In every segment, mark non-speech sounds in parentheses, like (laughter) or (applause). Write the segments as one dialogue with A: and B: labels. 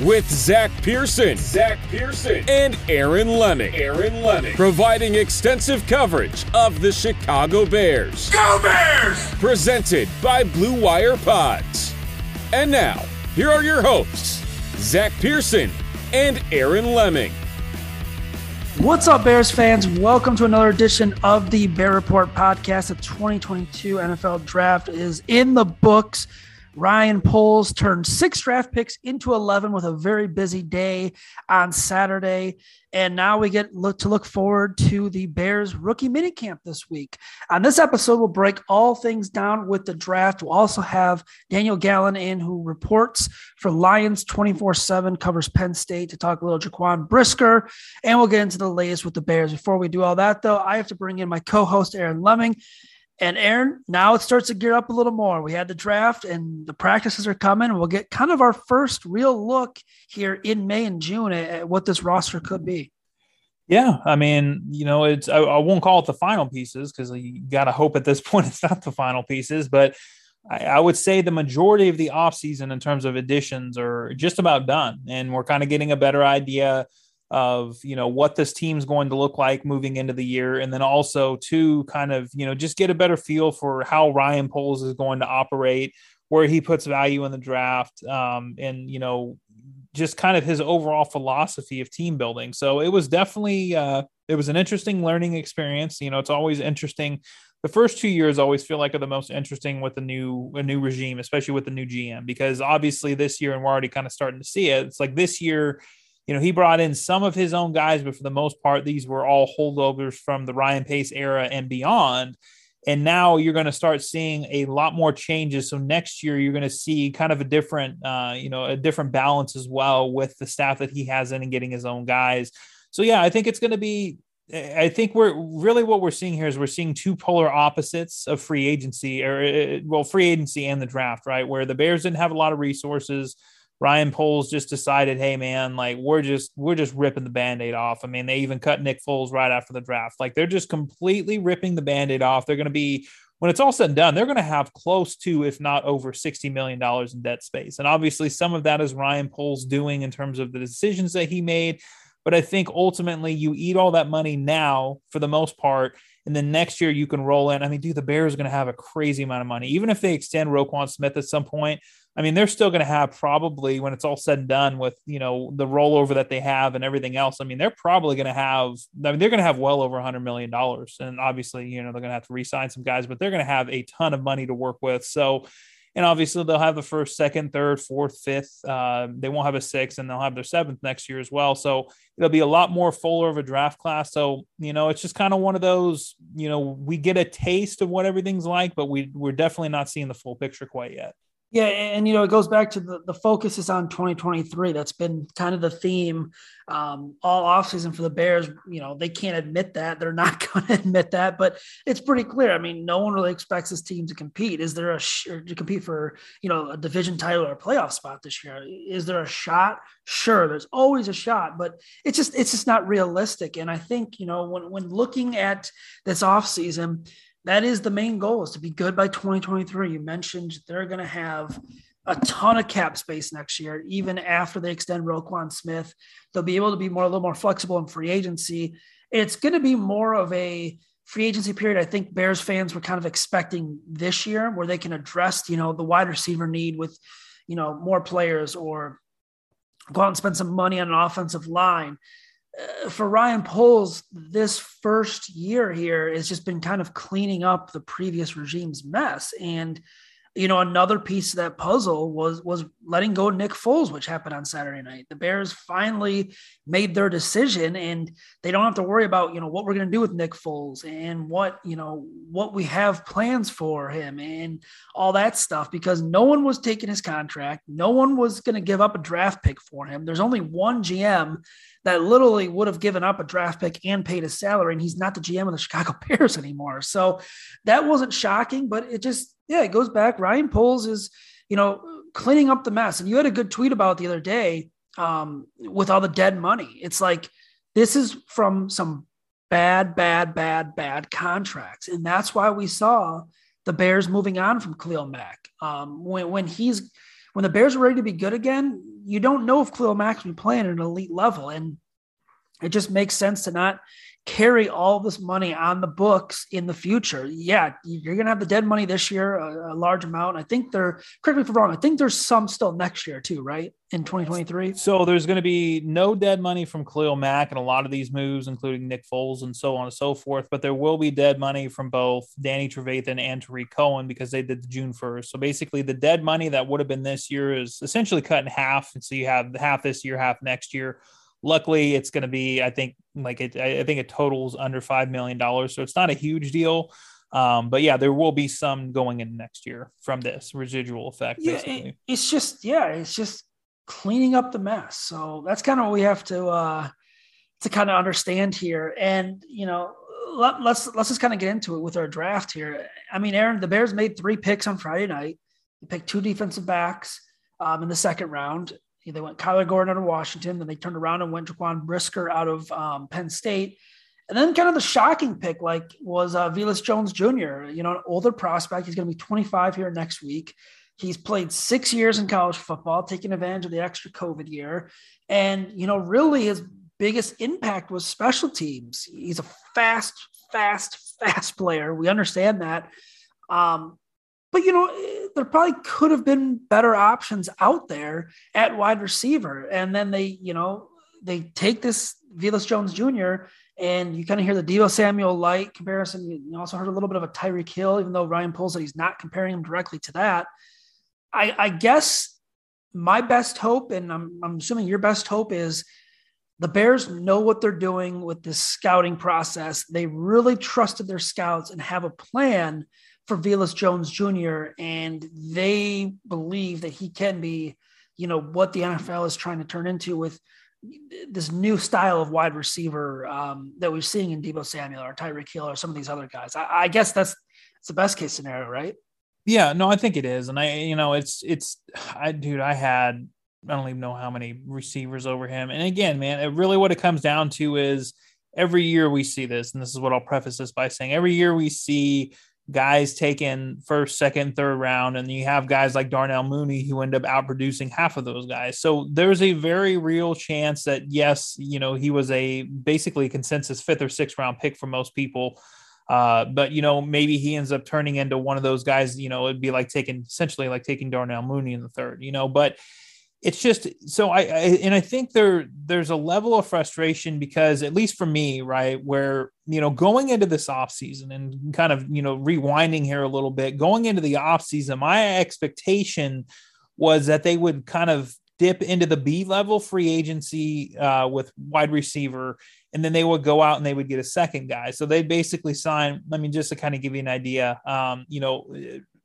A: with Zach Pearson, Zach Pearson, and Aaron Leming. Aaron Leming, providing extensive coverage of the Chicago Bears.
B: Go Bears!
A: Presented by Blue Wire Pods. And now, here are your hosts, Zach Pearson and Aaron Leming.
C: What's up, Bears fans? Welcome to another edition of the Bear Report podcast. The 2022 NFL Draft is in the books. Ryan Poles turned six draft picks into 11 with a very busy day on Saturday. And now we get look to look forward to the Bears rookie minicamp this week. On this episode, we'll break all things down with the draft. We'll also have Daniel Gallen in who reports for Lions 24 7, covers Penn State to talk a little Jaquan Brisker. And we'll get into the latest with the Bears. Before we do all that, though, I have to bring in my co host, Aaron Leming. And Aaron, now it starts to gear up a little more. We had the draft and the practices are coming. We'll get kind of our first real look here in May and June at what this roster could be.
D: Yeah, I mean, you know, it's I, I won't call it the final pieces because you got to hope at this (laughs) point it's not the final pieces, but I, I, would say the majority of the offseason in terms of additions are just about done, and we're kind of getting a better idea of you know what this team's going to look like moving into the year. And then also to kind of you know just get a better feel for how Ryan Poles is going to operate where he puts value in the draft um, and you know just kind of his overall philosophy of team building. So it was definitely uh, it was an interesting learning experience. You know it's always interesting. The first two years always feel like are the most interesting with a new a new regime especially with the new gm because obviously this year and we're already kind of starting to see it it's like this year you know, he brought in some of his own guys, but for the most part, these were all holdovers from the Ryan Pace era and beyond. And now you're going to start seeing a lot more changes. So next year, you're going to see kind of a different, uh, you know, a different balance as well with the staff that he has in and getting his own guys. So yeah, I think it's going to be. I think we're really what we're seeing here is we're seeing two polar opposites of free agency, or uh, well, free agency and the draft, right? Where the Bears didn't have a lot of resources Ryan Poles just decided, hey man, like we're just we're just ripping the band-aid off. I mean, they even cut Nick Foles right after the draft. Like they're just completely ripping the band-aid off. They're gonna be when it's all said and done, they're going to have close to, if not over $60 million in debt space. And obviously, some of that is Ryan Poles doing in terms of the decisions that he made. But I think ultimately, you eat all that money now for the most part. And then next year, you can roll in. I mean, dude, the Bears are going to have a crazy amount of money. Even if they extend Roquan Smith at some point, I mean, they're still going to have probably when it's all said and done with you know the rollover that they have and everything else. I mean, they're probably going to have. I mean, they're going to have well over a hundred million dollars, and obviously, you know, they're going to have to re-sign some guys, but they're going to have a ton of money to work with. So, and obviously, they'll have the first, second, third, fourth, fifth. Uh, they won't have a sixth, and they'll have their seventh next year as well. So it'll be a lot more fuller of a draft class. So you know, it's just kind of one of those. You know, we get a taste of what everything's like, but we we're definitely not seeing the full picture quite yet.
C: Yeah, and you know, it goes back to the, the focus is on 2023. That's been kind of the theme um, all offseason for the Bears. You know, they can't admit that. They're not (laughs) going to admit that, but it's pretty clear. I mean, no one really expects this team to compete. Is there a sh- to compete for, you know, a division title or a playoff spot this year? Is there a shot? Sure, there's always a shot, but it's just it's just not realistic. And I think, you know, when when looking at this offseason, that is the main goal is to be good by 2023 you mentioned they're going to have a ton of cap space next year, even after they extend Roquan Smith. They'll be able to be more a little more flexible in free agency. It's going to be more of a free agency period. I think Bears fans were kind of expecting this year where they can address, you know, the wide receiver need with, you know, more players or go out and spend some money on an offensive line. Uh, for Ryan Poles, this first year here has just been kind of cleaning up the previous regime's mess. And you know, another piece of that puzzle was was letting go Nick Foles, which happened on Saturday night. The Bears finally made their decision, and they don't have to worry about you know what we're going to do with Nick Foles and what you know what we have plans for him and all that stuff because no one was taking his contract, no one was going to give up a draft pick for him. There's only one GM that literally would have given up a draft pick and paid his salary, and he's not the GM of the (laughs) Chicago Bears anymore. So that wasn't shocking, but it just yeah, it goes back. Ryan Poles is, you know, cleaning up the mess. And you had a good tweet about the other day um, with all the dead money. It's like this is from some bad, bad, bad, bad contracts, and that's why we saw the Bears moving on from Khalil Mack. Um, when when he's when the Bears are ready to be good again, you don't know if Khalil Mack's be playing at an elite level, and it just makes sense to not carry all this money on the books in the future. Yeah, you're going to have the dead money this year, a, a, large amount. I think there, correct me if I'm wrong, I think there's some still next year too, right? In 2023.
D: So there's going to be no dead money from Khalil Mack and a lot of these moves, including Nick Foles and so on and so forth. But there will be dead money from both Danny Trevathan and Tarik Cohen because they did the June 1st. So basically, the dead money that would have been this year is essentially cut in half. And so you have half this year, half next year Luckily, it's going to be, I think, like it, I think it totals under $5 million. So it's not a huge deal. Um, but yeah, there will be some going in next year from this residual effect.
C: Yeah, it, it's just, yeah, it's just cleaning up the mess. So that's kind of what we have to, uh, to kind of understand here. And, you know, let, us let's, let's just kind of get into it with our draft here. I mean, Aaron, the Bears made three picks on Friday night. They picked two defensive backs um, in the second round. They went Kyler Gordon out of Washington, then they turned around and went Jaquan Brisker out of um, Penn State. And then kind of the shocking pick, like was uh, Jones Jr., you know, an older prospect. He's going to be 25 here next week. He's played six years in college football, taking advantage of the extra COVID year. And, you know, really his biggest impact was special teams. He's a fast, fast, fast player. We understand that. Um, but you know, eh, there probably could have been better options out there at wide receiver. And then they, you know, they take this Velus Jones Jr. and you kind of hear the Deebo Samuel light comparison. You also heard a little bit of a Tyreek Hill, even though Ryan Poles said he's not comparing him directly to that. I, I guess my best hope, and I'm, I'm assuming your best hope is the Bears know what they're doing with this scouting process. They really trusted their scouts and have a plan for Velus Jones Jr. And they believe that he can be, you know, what the NFL is trying to turn into with this new style of wide receiver um, that we're seeing in Deebo Samuel or Tyreek Hill or some of these other guys. I, I guess that's it's the best case scenario, right?
D: Yeah, no, I think it is. And I, you know, it's, it's, I, dude, I had, I don't even know how many receivers over him. And again, man, it really what it comes down to is every year we see this, and this is what I'll preface this by saying every year we see guys taken first, second, third round, and you have guys like Darnell Mooney who end up outproducing half of those guys. So there's a very real chance that yes, you know, he was a basically consensus fifth or sixth round pick for most people. Uh, but you know, maybe he ends up turning into one of those guys. You know, it'd be like taking essentially like taking Darnell Mooney in the third. You know, but it's just so I, I, and I think there there's a level of frustration because at least for me, right, where you know going into this off season and kind of you know rewinding here a little bit, going into the off season, my expectation was that they would kind of dip into the B level free agency uh, with wide receiver, and then they would go out and they would get a second guy. So they basically sign. I mean, just to kind of give you an idea, um, you know,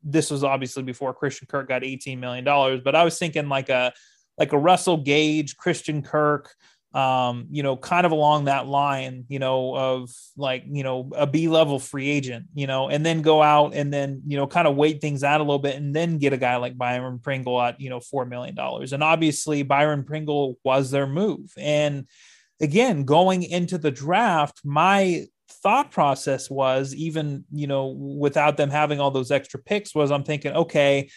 D: this was obviously before Christian Kirk got $18 million, but I was thinking like a, like a Russell Gage, Christian Kirk, um, you know, kind of along that line, you know, of like, you know, a B level free agent, you know, and then go out and then, you know, kind of wait things out a little bit and then get a guy like Byron Pringle at, you know, $4 million. And obviously Byron Pringle was their move. And again, going into the draft, my thought process was even you know without them having all those extra picks was i'm thinking okay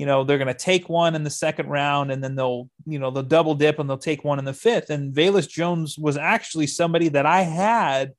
D: you know they're going to take one in the second round and then they'll you know they'll double dip and they'll take one in the fifth. And Velus Jones was actually somebody that I had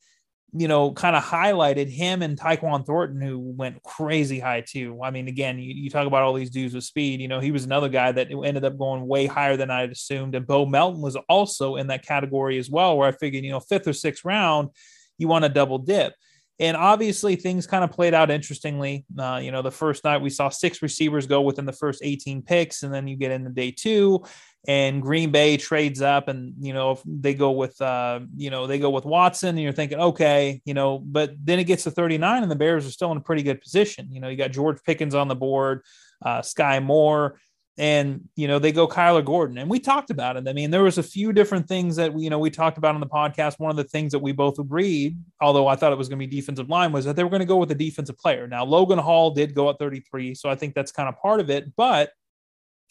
D: you know kind of highlighted him and Tyquan Thornton who went crazy high too. I mean again you, you talk about all these dudes with speed you know he was another guy that ended up going way higher than I had assumed. And Bo Melton was also in that category as well where I figured you know fifth or sixth round you want to double dip and obviously, things kind of played out interestingly. Uh, you know, the first night we saw six receivers go within the first 18 picks, and then you get into day two, and Green Bay trades up, and you know they go with uh, you know they go with Watson, and you're thinking, okay, you know, but then it gets to 39, and the Bears are still in a pretty good position. You know, you got George Pickens on the board, uh, Sky Moore and you know they go Kyler Gordon, and we talked about it. I mean, there was a few different things that we, you know we talked about on the podcast. One of the things that we both agreed, although I thought it was going to be defensive line, was that they were going to go with a defensive player. Now Logan Hall did go at 33, so I think that's kind of part of it. But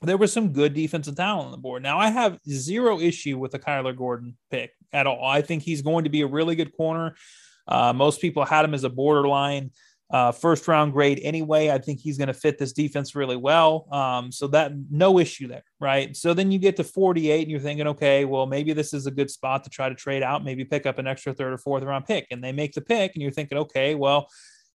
D: there was some good defensive talent on the board. Now I have zero issue with the Kyler Gordon pick at all. I think he's going to be a really good corner. Uh, most people had him as a borderline uh, first round grade anyway. I think he's going to fit this defense really well. Um, so that no issue there, right? So then you get to 48 and you're thinking, okay, well, maybe this is a good spot to try to trade out, maybe pick up an extra third or fourth round pick. And they make the pick and you're thinking, okay, well,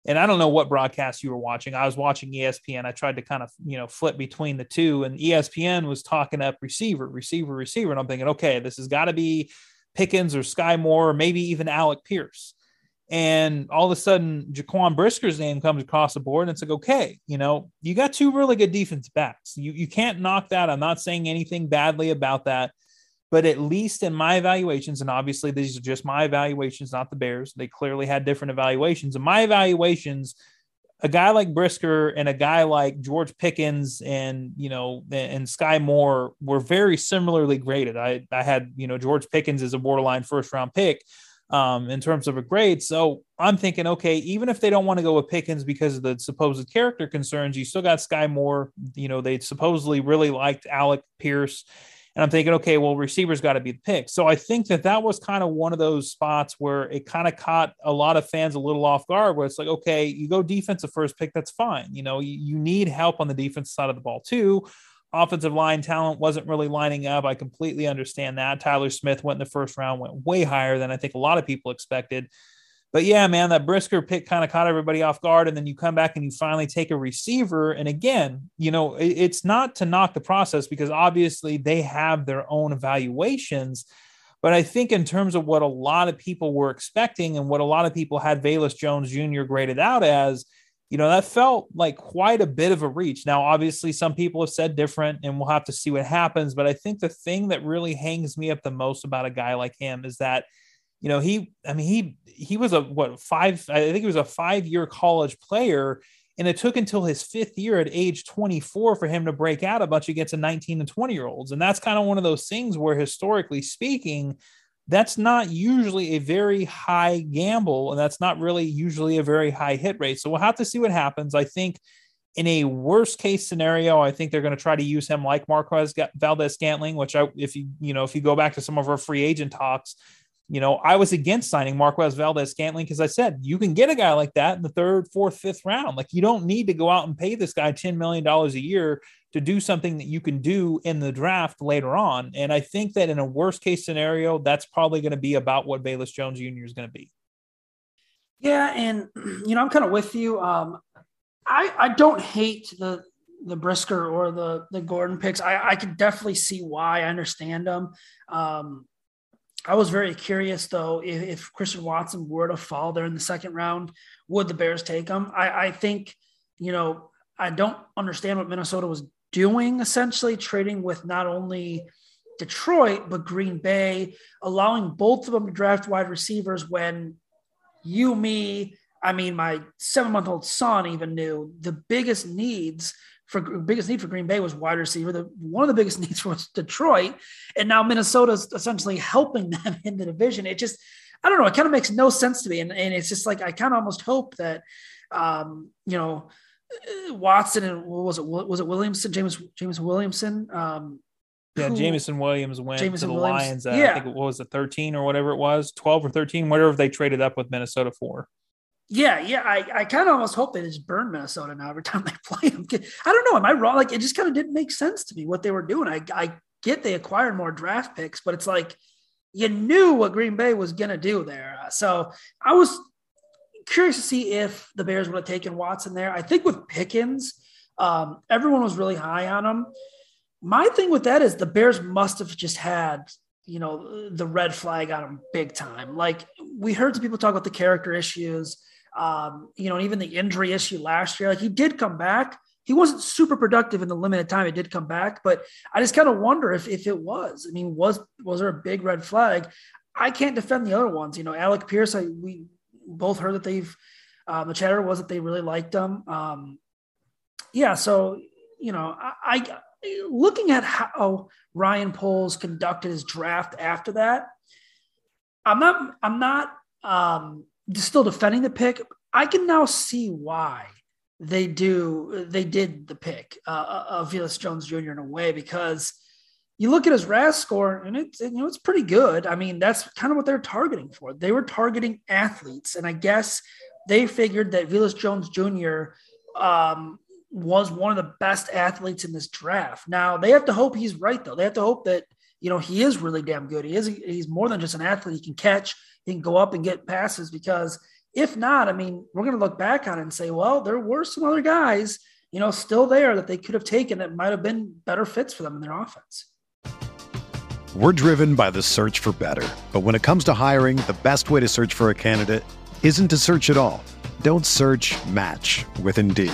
D: and I don't know what broadcast you were watching. I was watching ESPN. I tried to kind of, you know, flip between the two, and ESPN was talking up receiver, receiver, receiver. And I'm thinking, okay, this has got to be Pickens or Sky Moore, or maybe even Alec Pierce and all of a sudden Jaquan Brisker's name comes across the board and it's like okay you know you got two really good defense backs. You you can't knock that. I'm not saying anything badly about that. But at least in my evaluations and obviously these are just my evaluations not the Bears. They clearly had different evaluations. And my evaluations a guy like Brisker and a guy like George Pickens and you know and Sky Moore were very similarly graded. I I had you know George Pickens as a borderline first round pick um, in terms of a grade. So I'm thinking, okay, even if they don't want to go with Pickens because of the supposed character concerns, you still got Sky Moore. You know, they supposedly really liked Alec Pierce. And I'm thinking, okay, well, receivers got to be the pick. So I think that that was kind of one of those spots where it kind of caught a lot of fans a little off guard, where it's like, okay, you go defensive first pick, that's fine. You know, you, you need help on the defense side of the ball too offensive line talent wasn't really lining up. I completely understand that. Tyler Smith went in the first round, went way higher than I think a lot of people expected. But yeah, man, that Brisker pick kind of caught everybody off guard. And then you come back and you finally take a receiver. And again, you know, it's not to knock the process because obviously they have their own evaluations. But I think in terms of what a lot of people were expecting and what a lot of people had Velus Jones Jr. graded out as, you know, that felt like quite a bit of a reach. Now, obviously, some people have said different, and we'll have to see what happens. But I think the thing that really hangs me up the most about a guy like him is that, you know, he, I mean, he, he was a what five, I think he was a five year college player. And it took until his fifth year at age 24 for him to break out a bunch against a 19 and 20 year olds. And that's kind of one of those things where, historically speaking, that's not usually a very high gamble and that's not really usually a very high hit rate. So we'll have to see what happens. I think in a worst case scenario, I think they're going to try to use him like Marquez Valdes Scantling, which I, if you, you know, if you go back to some of our free agent talks, you know, I was against signing Marquez Valdes Scantling because I said you can get a guy like that in the third, fourth, fifth round. Like you don't need to go out and pay this guy $10 million a year to do something that you can do in the draft later on. And I think that in a worst case scenario, that's probably going to be about what Velus Jones Jr. is going to be.
C: Yeah, and (clears throat) you know, I'm kind of with you. Um, I I don't hate the the Brisker or the the Gordon picks. I I can definitely see why. I understand them. Um, I was very curious though if, if, Christian Watson were to fall there in the second round, would the Bears take him? I, I think, you know, I don't understand what Minnesota was doing essentially, trading with not only Detroit, but Green Bay, allowing both of them to draft wide receivers when you, me, I mean, my seven month old son even knew the biggest needs for biggest need for Green Bay was wide receiver. The one of the biggest (laughs) needs was Detroit, and now Minnesota's essentially helping (laughs) them in the division. It just, I don't know, it kind of makes no sense to me, and, and it's just like I kind of almost hope that, um, you know, Watson and what was it? Was it Williamson? James James Williamson. Um,
D: yeah, Jameson Williams went Jameson to the Williams. Lions. At, yeah. I think it was a 13 or whatever it was, 12 or 13, whatever they traded up with Minnesota for.
C: Yeah, yeah. I, I kind of almost hope they just burn Minnesota now every (laughs) time they play them. I don't know. Am I wrong? Like it just kind of didn't make sense to me what they were doing. I, I get they acquired more draft picks, but it's like you knew what Green Bay was going to do there. So I was curious to see if the Bears would have taken Watson there. I think with Pickens, um, everyone was really high on him. My thing with that is the Bears must have just had, you know, the red flag on him big time. Like we heard some people talk about the character issues, um, you know, even the injury issue last year. Like he did come back. He wasn't super productive in the limited time it did come back, but I just kind of wonder if if it was. I mean, was was there a big red flag? I can't defend the other ones. You know, Alec Pierce, I, we both heard that they've um, the chatter was that they really liked him. Um, yeah, so you know, I, I looking at how Ryan Poles conducted his draft after that, I'm not I'm not um, still defending the pick. I can now see why they do they did the pick uh, of Velus Jones Jr. in a way because you look at his RAS score and it's you know it's pretty good. I mean that's kind of what they're targeting for. They were targeting athletes, and I guess they figured that Velus Jones Jr. Um, was one of the best athletes in this draft. Now they have to hope he's right though. They have to hope that you know he is really damn good. He is he's more than just an athlete. He can catch. He can go up and get passes because if not, I mean we're going to look back on it and say, well, there were some other guys you know still there that they could have taken that might have been better fits for them in their offense.
E: We're driven by the search for better, but when it comes to hiring, the best way to search for a candidate isn't to search at all. Don't search. Match with Indeed.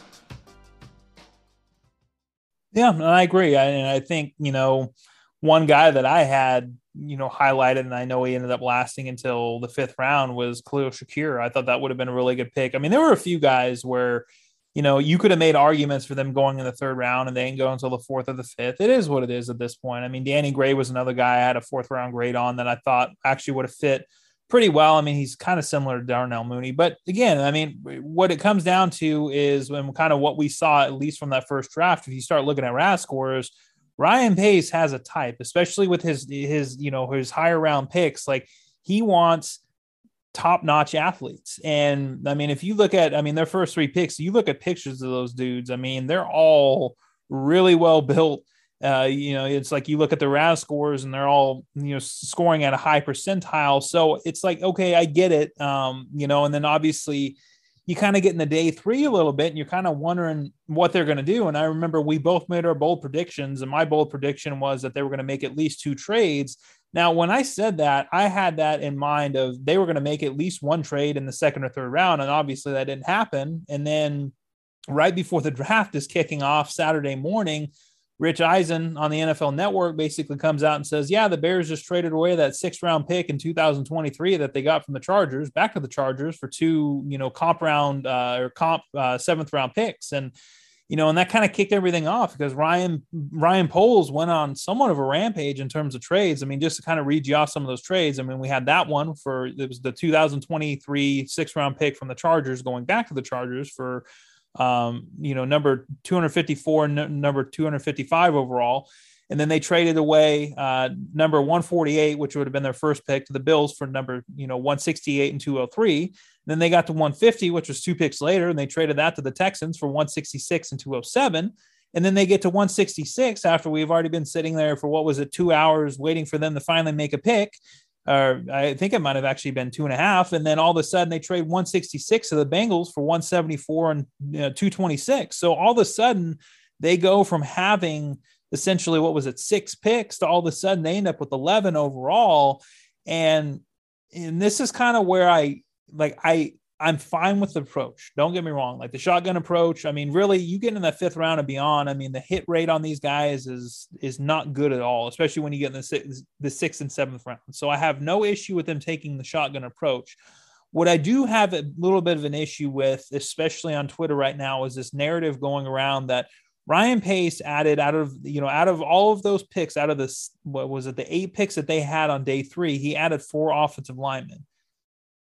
D: Yeah, and I agree. I, and I think, you know, one guy that I had, you know, highlighted, and I know he ended up lasting until the fifth round was Khalil Shakir. I thought that would have been a really good pick. I mean, there were a few guys where, you know, you could have made arguments for them going in the third round and they didn't go until the fourth or the fifth. It is what it is at this point. I mean, Danny Gray was another guy I had a fourth round grade on that I thought actually would have fit pretty well. I mean, he's kind of similar to Darnell Mooney, but again, I mean, what it comes down to is when kind of what we saw, at least from that first draft. If you start looking at RAS scores, Ryan Pace has a type, especially with his his you know his higher round picks. Like he wants top notch athletes, and I mean, if you look at, I mean, their first three picks, you look at pictures of those dudes. I mean, they're all really well built uh, you know, it's like you look at the RAS scores and they're all, you know, scoring at a high percentile. So it's like, okay, I get it. Um, you know, and then obviously you kind of get in the day three a little bit and you're kind of wondering what they're going to do. And I remember we both made our bold predictions, and my bold prediction was that they were going to make at least two trades. Now, when I said that, I had that in mind of they were going to make at least one trade in the second or third round. And obviously that didn't happen. And then right before the draft is kicking off Saturday morning, Rich Eisen on the NFL Network basically comes out and says, "Yeah, the Bears just traded away that sixth round pick in 2023 that they got from the Chargers back to the Chargers for two, you know, comp round uh, or comp uh, seventh round picks." And you know, and that kind of kicked everything off because Ryan Ryan Poles went on somewhat of a rampage in terms of trades. I mean, just to kind of read you off some of those trades. I mean, we had that one for it was the 2023 sixth round pick from the Chargers going back to the Chargers for um, you know, number 254, n- number 255 overall. And then they traded away uh, number 148, which would have been their first pick, to the Bills for number, you know, 168 and 203. And then they got to 150, which was two picks later, and they traded that to the Texans for 166 and 207. And then they get to 166 after we've already been sitting there for what was it, two hours waiting for them to finally make a pick or I think it might have actually been two and a half. And then all of a sudden they trade 166 to the Bengals for 174 and you know, 226. So all of a sudden they go from having essentially what was it, six picks to all of a sudden they end up with 11 overall. And and this is kind of where I like I I'm fine with the approach. Don't get me wrong. Like the shotgun approach, I mean, really, you get in the fifth round and beyond. I mean, the hit rate on these guys is is not good at all, especially when you get in the sixth, the sixth and seventh round. So I have no issue with them taking the shotgun approach. What I do have a little bit of an issue with, especially on Twitter right now, is this narrative going around that Ryan Pace added out of you know out of all of those picks, out of this what was it the eight picks that they had on day three, he added four offensive linemen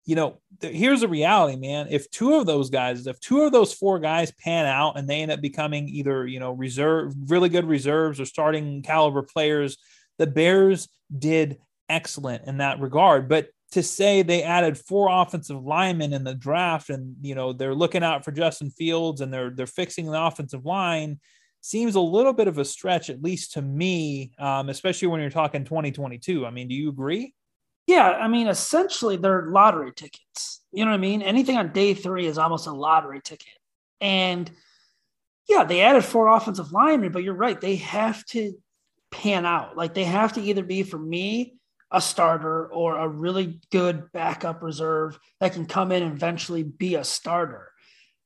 D: you know, th- here's the reality, man. If two of those guys, if two of those four guys pan out and they end up becoming either, you know, reserve, really good reserves or starting caliber players, the Bears did excellent in that regard. But to say they added four offensive linemen in the draft and, you know, they're looking out for Justin Fields and they're, they're fixing the offensive line seems a little bit of a stretch, at least to me, um, especially when you're talking 2022. I mean, do you agree?
C: Yeah, I mean, essentially they're lottery tickets. You know what I mean? Anything on day three is almost a lottery ticket. And yeah, they added four offensive linemen, but you're right. They have to pan out. Like they have to either be, for me, a starter or a really good backup reserve that can come in and eventually be a starter.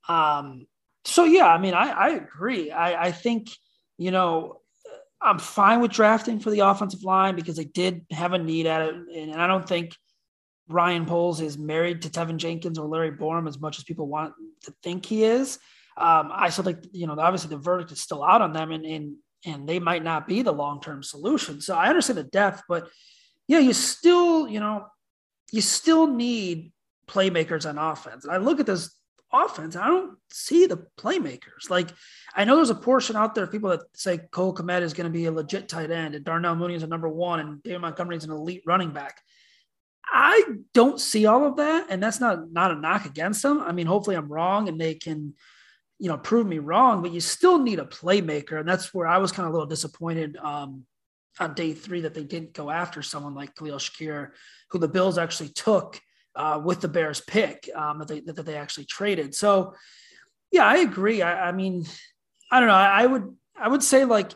C: Um, so yeah, I mean, I, I agree. I, I think, you know, I'm fine with drafting for the offensive line because they did have a need at it. And I don't think Ryan Poles is married to Teven Jenkins or Larry Borom as much as people want to think he is. Um, I still think, you know, obviously the verdict is still out on them and, and, and they might not be the long-term solution. So I understand the depth, but yeah, you still, you know, you still need playmakers on offense. And I look at this offense. I don't see the playmakers. Like I know there's a portion out there of people that say Cole Kmet is going to be a legit tight end and Darnell Mooney is a number one and David Montgomery is an elite running back. I don't see all of that, and that's not not a knock against them. I mean, hopefully I'm wrong and they can, you know, prove me wrong. But you still need a playmaker, and that's where I was kind of a little disappointed um, on day three that they didn't go after someone like Khalil Shakir, who the Bills actually took uh, with the Bears pick um, that they that they actually traded. So, yeah, I agree. I, I mean, I don't know. I, I, would I would say like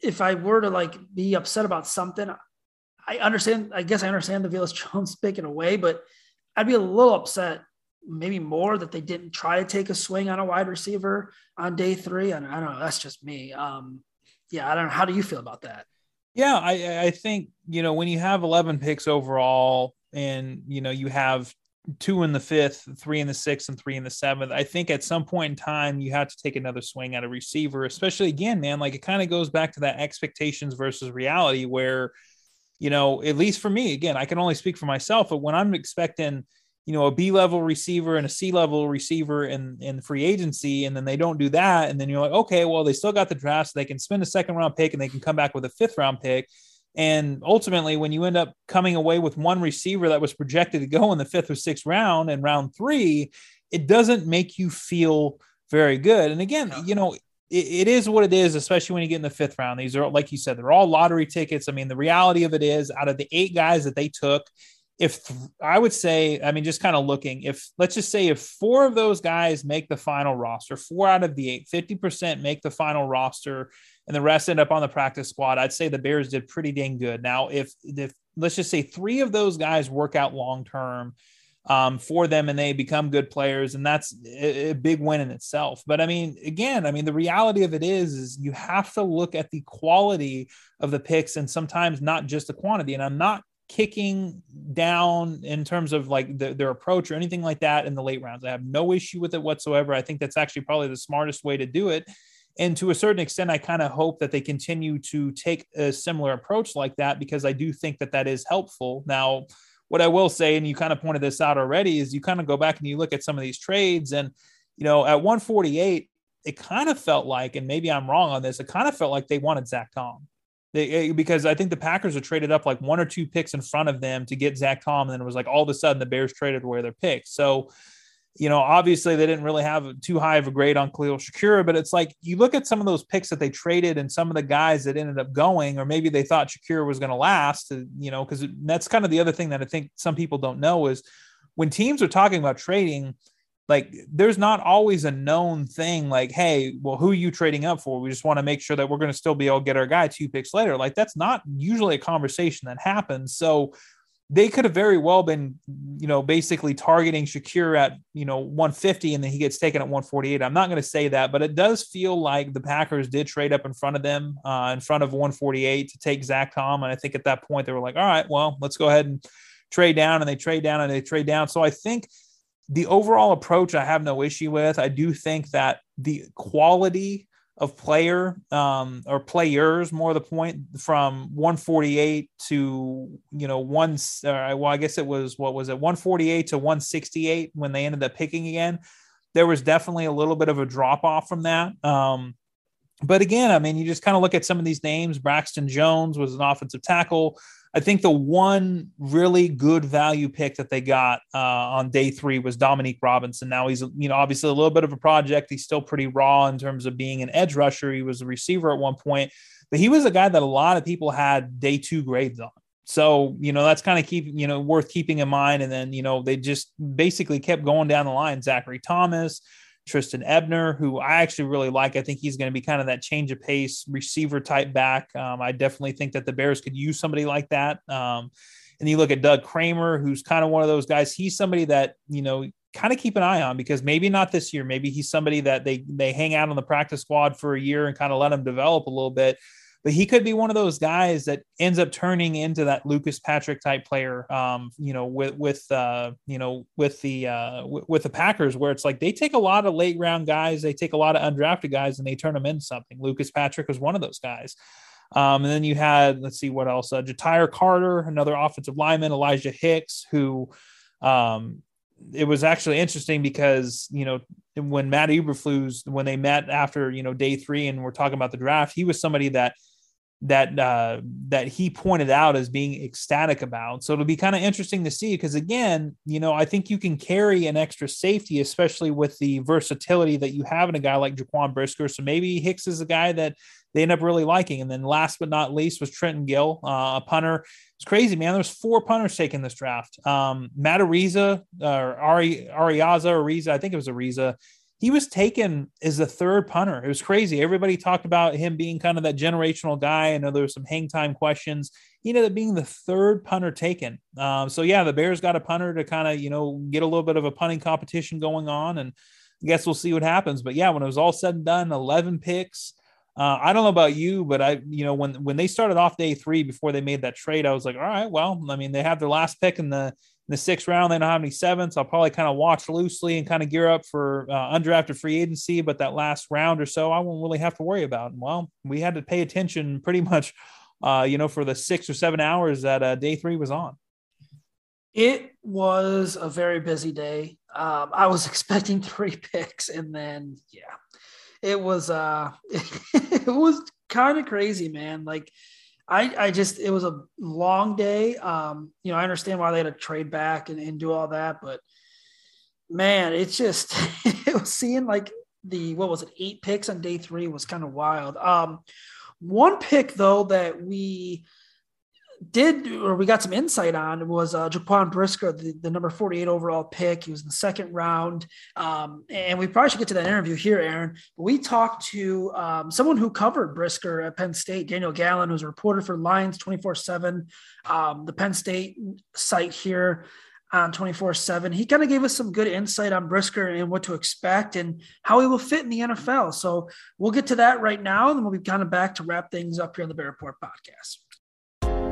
C: if I were to like be upset about something, I understand. I guess I understand the Velus (laughs) Jones pick in a way, but I'd be a little upset, maybe more that they didn't try to take a swing on a wide receiver on day three. And I don't know. That's just me. Um, yeah, I don't know. How do you feel about that?
D: Yeah, I, I think you know when you have 11 picks overall, and you know you have two in the fifth, three in the sixth, and three in the seventh. I think at some point in time you have to take another swing at a receiver, especially again, man. Like it kind of goes back to that expectations versus reality, where you know, at least for me, again, I can only speak for myself, but when I'm expecting you know, a B level receiver and a C level receiver in, in free agency, and then they don't do that. And then you're like, okay, well, they still got the draft, so they can spend a second round pick and they can come back with a fifth round pick. And ultimately, when you end up coming away with one receiver that was projected to go in the fifth or sixth round and round three, it doesn't make you feel very good. And again, you know, it, it is what it is, especially when you get in the fifth round. These are, like you said, they're all lottery tickets. I mean, the reality of it is, out of the eight guys that they took, if I would say, I mean, just kind of looking, if let's just say if four of those guys make the final roster, four out of the eight, 50% make the final roster, and the rest end up on the practice squad, I'd say the Bears did pretty dang good. Now, if if let's just say three of those guys work out long term um, for them and they become good players, and that's a, a big win in itself. But I mean, again, I mean, the reality of it is, is you have to look at the quality of the picks and sometimes not just the quantity. And I'm not kicking down in terms of like the, their approach or anything like that in the late rounds. I have no issue with it whatsoever. I think that's actually probably the smartest way to do it. And to a certain extent, I kind of hope that they continue to take a similar approach like that because I do think that that is helpful. Now, what I will say, and you kind of pointed this out already, is you kind of go back and you look at some of these trades, and you know, at 148, it kind of felt like, and maybe I'm wrong on this, it kind of felt like they wanted Zach Tom. They, eh, because I think the Packers are traded up like one or two picks in front of them to get Zach Tom, and then it was like all of a sudden the Bears traded away their picks. So you know, obviously they didn't really have too high of a grade on Khalil Shakir, but it's like you look at some of those picks that they traded and some of the guys that ended up going, or maybe they thought Shakir was going to last, uh, you know, because that's kind of the other thing that I think some people don't know is when teams are talking about trading, like there's not always a known thing like, hey, well, who are you trading up for? We just want to make sure that we're going to still be able to get our guy two picks later. Like that's not usually a conversation that happens. So they could have very well been, you know, basically targeting Shakir at, you know, 150 and then he gets taken at 148. I'm not going to say that, but it does feel like the Packers did trade up in front of them, uh, in front of 148 to take Zach Tom. And I think at that point they were like, all right, well, let's go ahead and trade down. And they trade down and they trade down. So I think the overall approach I have no issue with. I do think that the quality of player um, or players more the point from 148 to you know one uh, well i guess it was what was it? 148 to 168 when they ended up picking again. There was definitely a little bit of a drop off from that. Um, but again i mean you just kind of look at some of these names. Braxton jones was an offensive tackle I think the one really good value pick that they got uh, on day three was Dominique Robinson. Now he's, you know, obviously a little bit of a project. He's still pretty raw in terms of being an edge rusher. He was a receiver at one point, but he was a guy that a lot of people had day two grades on. So, you know, that's kind of keep, you know, worth keeping in mind. And then, you know, they just basically kept going down the line. Zachary Thomas, Trestan Ebner, who I actually really like. I think he's going to be kind of that change of pace receiver type back. Um, I definitely think that the Bears could use somebody like that. Um, and you look at Doug Kramer, who's kind of one of those guys. He's somebody that, you know, kind of keep an eye on because maybe not this year. Maybe he's somebody that they they hang out on the practice squad for a year and kind of let him develop a little bit but he could be one of those guys that ends up turning into that Lucas Patrick type player. Um, you know, with with uh, you know with the uh, w- with the Packers, where it's like they take a lot of late round guys, they take a lot of undrafted guys, and they turn them into something. Lucas Patrick was one of those guys. Um, and then you had let's see what else, uh, Ja'Tyre Carter, another offensive lineman, Elijah Hicks, who um, it was actually interesting because you know when Matt Eberflus when they met after you know day three and we're talking about the draft, he was somebody that that uh, that he pointed out as being ecstatic about. So it'll be kind of interesting to see because again, you know, I think you can carry an extra safety, especially with the versatility that you have in a guy like Jaquan Brisker. So maybe Hicks is a guy that they end up really liking. And then last but not least was Trenton Gill, uh, a punter. It's crazy, man. There's four punters taking this draft. Um, Matt Ariza or Ari Ariaza Ariza, I think it was Ariza he was taken as the third punter. It was crazy. Everybody talked about him being kind of that generational guy. I know there were some hang time questions. He ended up being the third punter taken. Um, so yeah, the Bears got a punter to kind of you know get a little bit of a punting competition going on, and I guess we'll see what happens. But yeah, when it was all said and done, eleven picks. Uh, I don't know about you, but I, you know, when when they started off day three before they made that trade, I was like, all right, well, I mean, they have their last pick in the the sixth round. They don't have any sevenths. I'll probably kind of watch loosely and kind of gear up for uh, undrafted free agency. But that last round or so, I won't really have to worry about. well, we had to pay attention pretty much, uh, you know, for the six or seven hours that uh, day three was on.
C: It was a very busy day. Um, I was (laughs) expecting three picks, and then yeah, it was uh, (laughs) it was kind of crazy, man. Like I, I just it was a long day. Um, you know, I understand why they had to trade back and, and do all that, but man, it's just (laughs) it was seeing like the what was it, eight picks on day three was kind of wild. Um, one pick though that we did or we got some insight on was uh, Jaquan Brisker, the, the, number 48 overall pick. He was in the second round. Um, and we probably should get to that interview here, Aaron. But We talked to um, someone who covered Brisker at Penn State, Daniel Gallen, who's a reporter for Lions 24 7, um, the Penn State site here on 24 7. He kind of gave us some good insight on Brisker and what to expect and how he will fit in the NFL. So we'll get to that right now. And then we'll be kind of back to wrap things up here on the Bear Report podcast.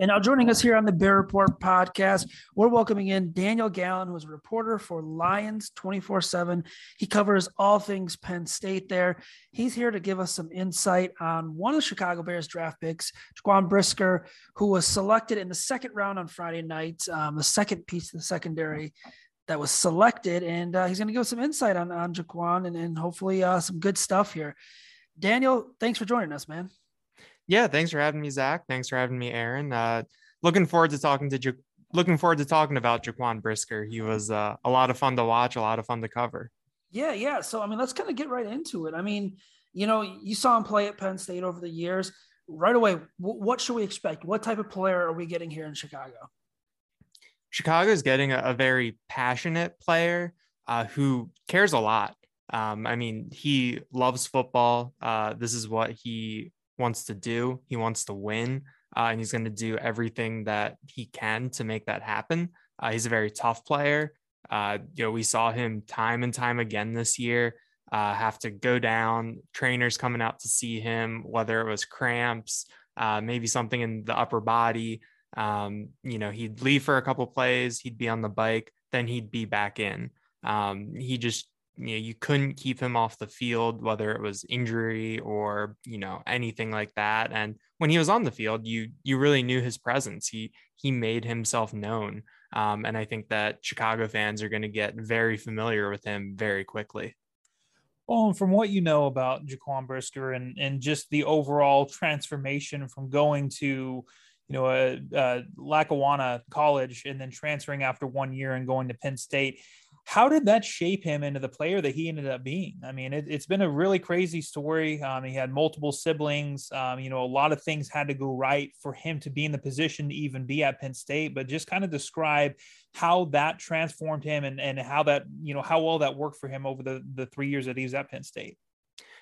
C: And now joining us here on the Bear Report podcast, we're welcoming in Daniel Gallen, who is a reporter for Lions 24 7. He covers all things Penn State there. He's here to give us some insight on one of the Chicago Bears draft picks, Jaquan Brisker, who was selected in the second round on Friday night, um, the second piece of the secondary that was selected. And uh, he's going to give us some insight on, on Jaquan and, and hopefully uh, some good stuff here. Daniel, thanks for joining us, man.
F: Yeah, thanks for having me, Zach. Thanks for having me, Aaron. Uh, looking forward to talking to ja- looking forward to talking about Jaquan Brisker. He was uh, a lot of fun to watch, a lot of fun to cover.
C: Yeah, yeah. So I mean, let's kind of get right into it. I mean, you know, you saw him play at Penn State over the years. Right away, w- what should we expect? What type of player are we getting here in Chicago?
F: Chicago is getting a, a, very passionate player uh, who cares a lot. Um, I mean, he loves football. Uh, this is what he wants to do. He wants to win, uh, and he's going to do everything that he can to make that happen. Uh, he's a very tough player. Uh, you know, we saw him time and time again this year uh, have to go down. Trainers coming out to see him, whether it was cramps, uh, maybe something in the upper body. Um, you know, he'd leave for a couple plays, he'd be on the bike, then he'd be back in. Um, he just you know you couldn't keep him off the field whether it was injury or you know anything like that and when he was on the field you you really knew his presence. He he made himself known um, and i think that chicago fans are going to get very familiar with him very quickly.
D: Well, from what you know about Jaquan Brisker and, and just the overall transformation from going to, you know, a, a Lackawanna College and then transferring after one year and going to Penn State, how did that shape him into the player that he ended up being? I mean, it, has been a really crazy story. Um, he had multiple siblings. Um, you know, a lot of things had to go right for him to be in the position to even be at Penn State. But just kind of describe how that transformed him and, and how that, you know, how well that worked for him over the, the three years that he was at Penn State.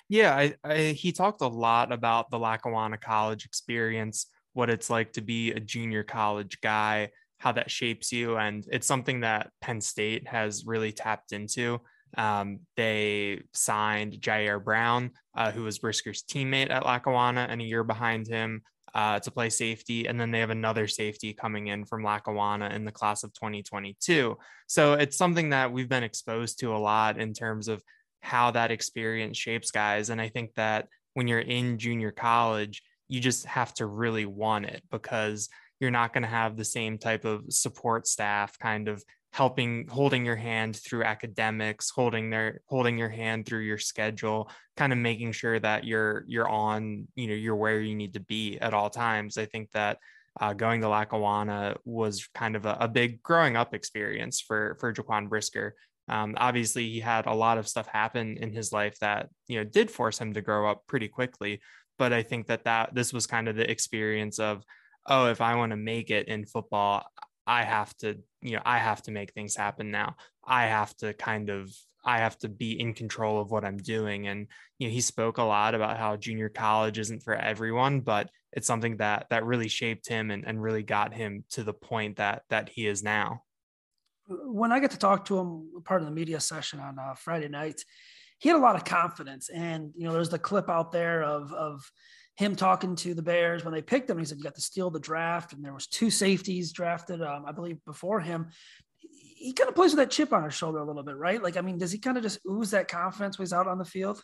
F: Yeah, I, I, he talked a lot about the Lackawanna College experience, what it's like to be a junior college guy how that shapes you. And it's something that Penn State has really tapped into. Um, they signed Ji'Ayir Brown, uh, who was Brisker's teammate at Lackawanna and a year behind him uh, to play safety. And then they have another safety coming in from Lackawanna in the class of 2022. So it's something that we've been exposed to a lot in terms of how that experience shapes guys. And I think that when you're in junior college, you just have to really want it because – you're not going to have the same type of support staff kind of helping holding your hand through academics holding their holding your hand through your schedule kind of making sure that you're you're on you know you're where you need to be at all times. I think that uh, going to lackawanna was kind of a, a, big growing up experience for for jaquan brisker. Um, obviously he had a lot of stuff happen in his life that you know did force him to grow up pretty quickly but i think that that this was kind of the experience of oh, if I want to make it in football, I have to, you know, I have to make things happen now. I have to kind of, I have to be in control of what I'm doing. And, you know, he spoke a lot about how junior college isn't for everyone, but it's something that, that really shaped him and, and really got him to the point that, that he is now.
C: When I get to talk to him, part of the media session on uh, Friday nights, he had a lot of confidence. And, you know, there's the clip out there of, of, him talking to the Bears when they picked him. He said, "You got to steal the draft," and there was two safeties drafted, um, I believe, before him. He kind of plays with that chip on his shoulder a little bit, right? Like, I mean, does he kind of just ooze that confidence when he's out on the field?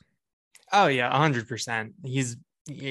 F: Oh yeah, hundred percent. He's.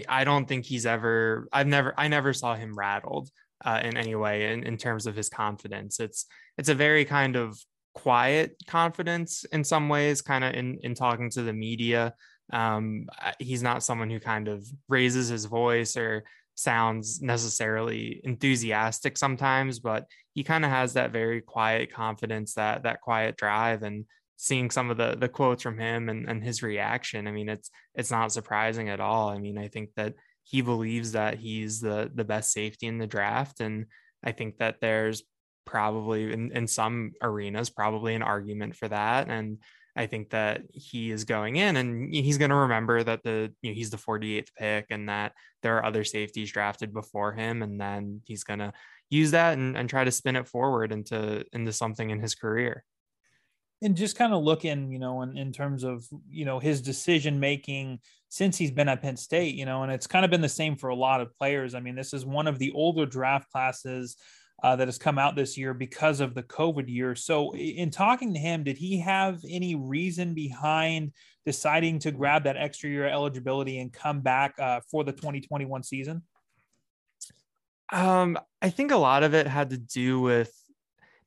F: I don't think he's ever. I've never. I never saw him rattled uh, in any way in, in terms of his confidence. It's. It's a very kind of quiet confidence in some ways, kind of in in talking to the media. Um, he's not someone who kind of raises his voice or sounds necessarily enthusiastic sometimes, but he kind of has that very quiet confidence, that that quiet drive, and seeing some of the the quotes from him and, and his reaction. I mean, it's it's not surprising at all. I mean, I think that he believes that he's the the best safety in the draft. And I think that there's probably in, in some arenas probably an argument for that. And I think that he is going in and he's going to remember that the you know he's the 48th pick and that there are other safeties drafted before him and then he's going to use that and, and try to spin it forward into into something in his career
D: and just kind of looking, you know, in, in terms of, you know, his decision making since he's been at Penn State, you know, and it's kind of been the same for a lot of players. I mean, this is one of the older draft classes uh, that has come out this year because of the COVID year. So, in talking to him, did he have any reason behind deciding to grab that extra year eligibility and come back uh, for the 2021 season?
F: Um, I think a lot of it had to do with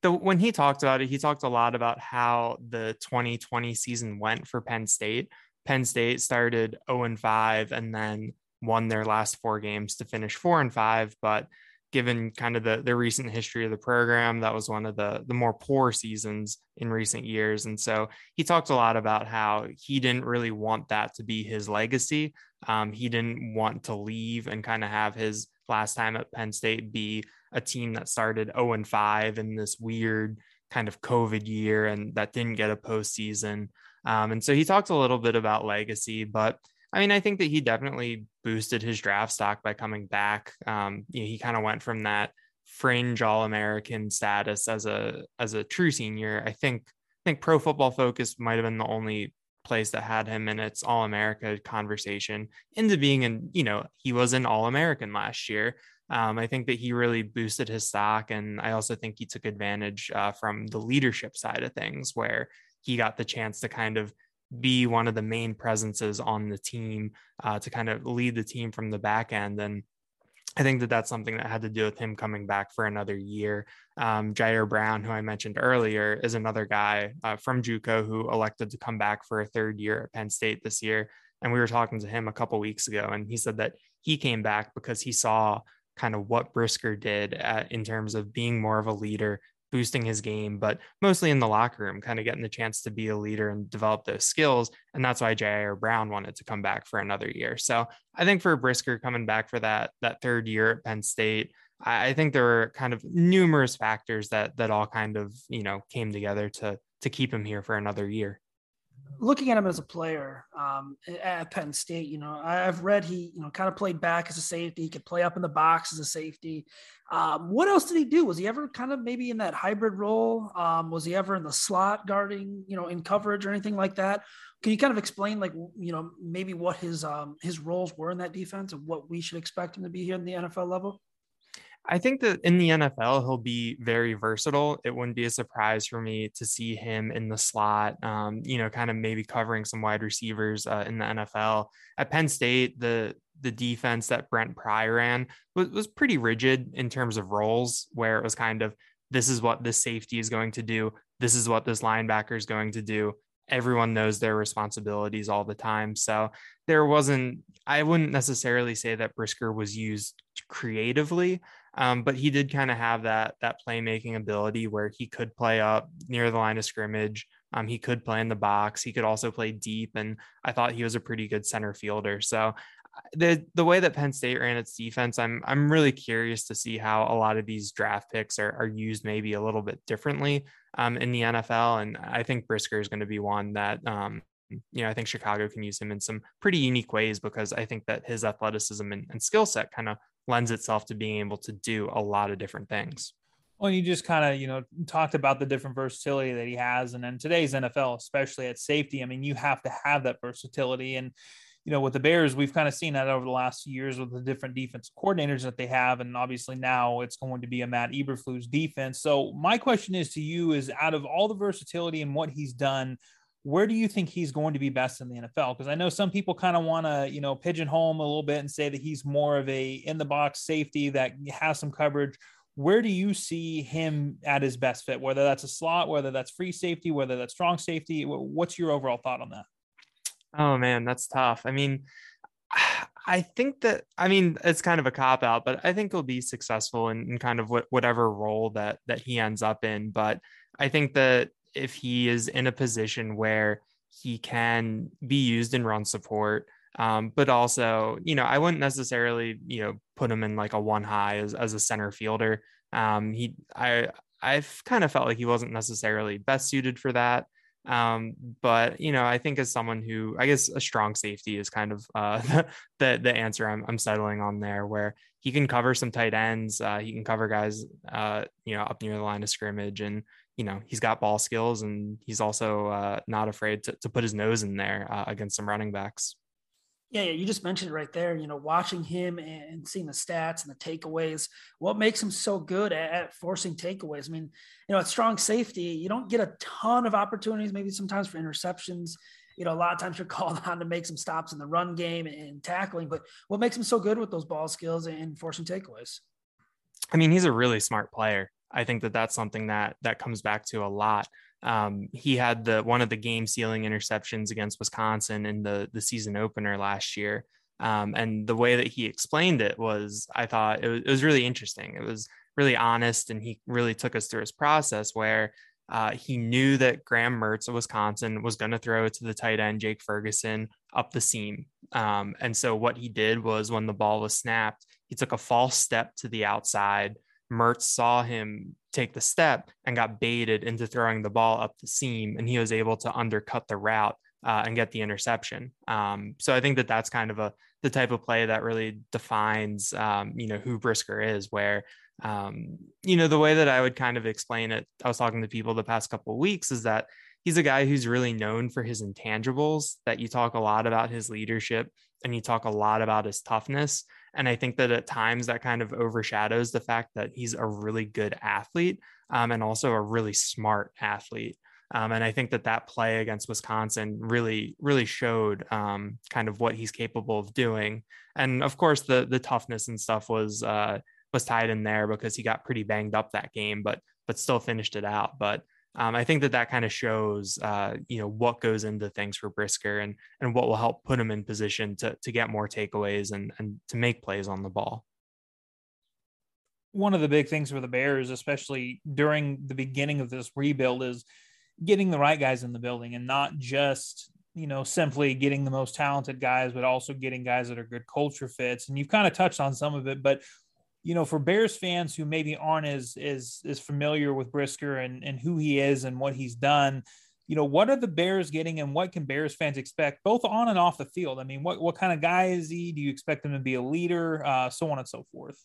F: the when he talked about it, he talked a lot about how the 2020 season went for Penn State. Penn State started 0 and 5 and then won their last four games to finish 4 and 5, but given kind of the, the recent history of the program, that was one of the, the more poor seasons in recent years. And so he talked a lot about how he didn't really want that to be his legacy. Um, he didn't want to leave and kind of have his last time at Penn State be a team that started 0 and 5 in this weird kind of COVID year and that didn't get a postseason. Um, and so he talked a little bit about legacy, but I mean, I think that he definitely boosted his draft stock by coming back. Um, you know, he kind of went from that fringe All-American status as a as a true senior. I think I think Pro Football Focus might have been the only place that had him in its All-America conversation into being an you know he was an All-American last year. Um, I think that he really boosted his stock, and I also think he took advantage uh, from the leadership side of things, where he got the chance to kind of be one of the main presences on the team uh, to kind of lead the team from the back end. And I think that that's something that had to do with him coming back for another year. Um, Ji'Ayir Brown, who I mentioned earlier, is another guy uh, from JUCO who elected to come back for a third year at Penn State this year. And we were talking to him a couple weeks ago, and he said that he came back because he saw kind of what Brisker did at, in terms of being more of a leader, boosting his game, but mostly in the locker room, kind of getting the chance to be a leader and develop those skills. And that's why Ji'Ayir Brown wanted to come back for another year. So I think for Brisker coming back for that that third year at Penn State, I, I think there were kind of numerous factors that that all kind of you know came together to to keep him here for another year
C: looking at him as a player um, at Penn State, you know, I've read he, you know, kind of played back as a safety. He could play up in the box as a safety. Um, what else did he do? Was he ever kind of maybe in that hybrid role? Um, was he ever in the slot guarding, you know, in coverage or anything like that? Can you kind of explain, like, you know, maybe what his um, his roles were in that defense and what we should expect him to be here in the NFL level?
F: I think that in the NFL, he'll be very versatile. It wouldn't be a surprise for me to see him in the slot, um, you know, kind of maybe covering some wide receivers uh, in the NFL. At Penn State, the the defense that Brent Pry ran was, was pretty rigid in terms of roles, where it was kind of this is what this safety is going to do, this is what this linebacker is going to do. Everyone knows their responsibilities all the time. So there wasn't, I wouldn't necessarily say that Brisker was used creatively. Um, but he did kind of have that that playmaking ability where he could play up near the line of scrimmage. Um, he could play in the box. He could also play deep, and I thought he was a pretty good center fielder. So the the way that Penn State ran its defense, I'm I'm really curious to see how a lot of these draft picks are, are used maybe a little bit differently um, in the NFL. And I think Brisker is going to be one that um, you know I think Chicago can use him in some pretty unique ways because I think that his athleticism and, and skill set kind of lends itself to being able to do a lot of different things.
D: Well, you just kind of, you know, talked about the different versatility that he has. And in today's NFL, especially at safety, I mean, you have to have that versatility. And, you know, with the Bears, we've kind of seen that over the last years with the different defense coordinators that they have. And obviously now it's going to be a Matt Eberflus defense. So my question is to you is out of all the versatility and what he's done, where do you think he's going to be best in the NFL? Because I know some people kind of want to, you know, pigeonhole him a little bit and say that he's more of a in the box safety that has some coverage. Where do you see him at his best fit? Whether that's a slot, whether that's free safety, whether that's strong safety. What's your overall thought on that?
F: Oh man, that's tough. I mean, (sighs) I think that I mean it's kind of a cop out, but I think he'll be successful in, in kind of what, whatever role that that he ends up in. But I think that if he is in a position where he can be used in run support, Um, but also, you know, I wouldn't necessarily, you know, put him in like a one high as, as a center fielder. Um, he, I, I've kind of felt like he wasn't necessarily best suited for that. Um, but you know, I think as someone who, I guess, a strong safety is kind of uh, (laughs) the the answer I'm, I'm settling on there, where he can cover some tight ends, uh, he can cover guys, uh, you know, up near the line of scrimmage, and you know, he's got ball skills, and he's also uh, not afraid to, to put his nose in there uh, against some running backs.
C: Yeah, yeah, you just mentioned it right there. You know, watching him and seeing the stats and the takeaways, what makes him so good at, at, forcing takeaways? I mean, you know, at strong safety, you don't get a ton of opportunities, maybe sometimes for interceptions. You know, a lot of times you're (laughs) called on to make some stops in the run game and, and tackling, but what makes him so good with those ball skills and forcing takeaways?
F: I mean, he's a really smart player. I think that that's something that that comes back to a lot. Um, he had the one of the game sealing interceptions against Wisconsin in the the season opener last year. Um, and the way that he explained it was, I thought it was, it was really interesting. It was really honest, and he really took us through his process where uh, he knew that Graham Mertz of Wisconsin was going to throw it to the tight end Jake Ferguson up the seam. Um, and so what he did was when the ball was snapped, he took a false step to the outside, Mertz saw him take the step and got baited into throwing the ball up the seam, and he was able to undercut the route uh, and get the interception. Um, so I think that that's kind of a the type of play that really defines, um, you know, who Brisker is. Where, um, you know, the way that I would kind of explain it, I was talking to people the past couple of weeks, is that he's a guy who's really known for his intangibles. That you talk a lot about his leadership and you talk a lot about his toughness. And I think that at times that kind of overshadows the fact that he's a really good athlete um, and also a really smart athlete. Um, and I think that that play against Wisconsin really, really showed um, kind of what he's capable of doing. And of course, the the toughness and stuff was uh, was tied in there because he got pretty banged up that game, but but still finished it out. But um, I think that that kind of shows, uh, you know, what goes into things for Brisker and and what will help put him in position to to get more takeaways and and to make plays on the ball.
D: One of the big things for the Bears, especially during the beginning of this rebuild, is getting the right guys in the building and not just you know simply getting the most talented guys, but also getting guys that are good culture fits. And you've kind of touched on some of it, but you know, for Bears fans who maybe aren't as as as familiar with Brisker and and who he is and what he's done, you know, what are the Bears getting and what can Bears fans expect both on and off the field? I mean, what what kind of guy is he? Do you expect him to be a leader, uh, so on and so forth?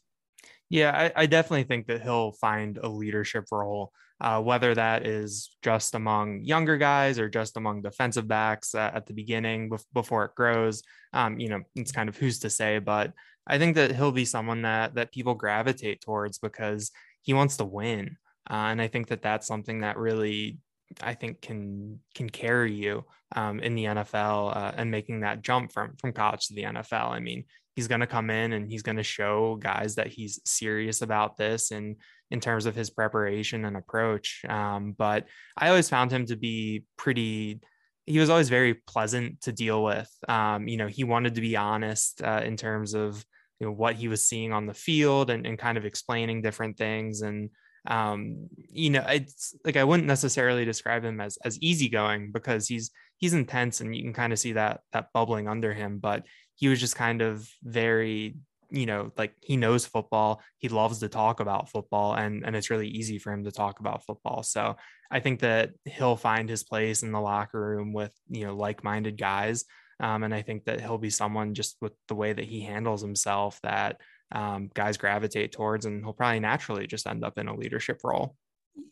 F: Yeah, I, I definitely think that he'll find a leadership role, uh, whether that is just among younger guys or just among defensive backs uh, at the beginning before it grows. Um, you know, it's kind of who's to say, but I think that he'll be someone that that people gravitate towards because he wants to win, uh, and I think that that's something that really I think can can carry you um, in the NFL uh, and making that jump from from college to the NFL. I mean, he's going to come in and he's going to show guys that he's serious about this and in terms of his preparation and approach. Um, but I always found him to be pretty he was always very pleasant to deal with. Um, you know, he wanted to be honest uh, in terms of you know what he was seeing on the field and, and kind of explaining different things. And um, you know it's like i wouldn't necessarily describe him as as easygoing because he's he's intense and you can kind of see that that bubbling under him. But he was just kind of very you know like he knows football he loves to talk about football and and it's really easy for him to talk about football. So i think that he'll find his place in the locker room with you know like-minded guys um, and I think that he'll be someone just with the way that he handles himself that um, guys gravitate towards, and he'll probably naturally just end up in a leadership role.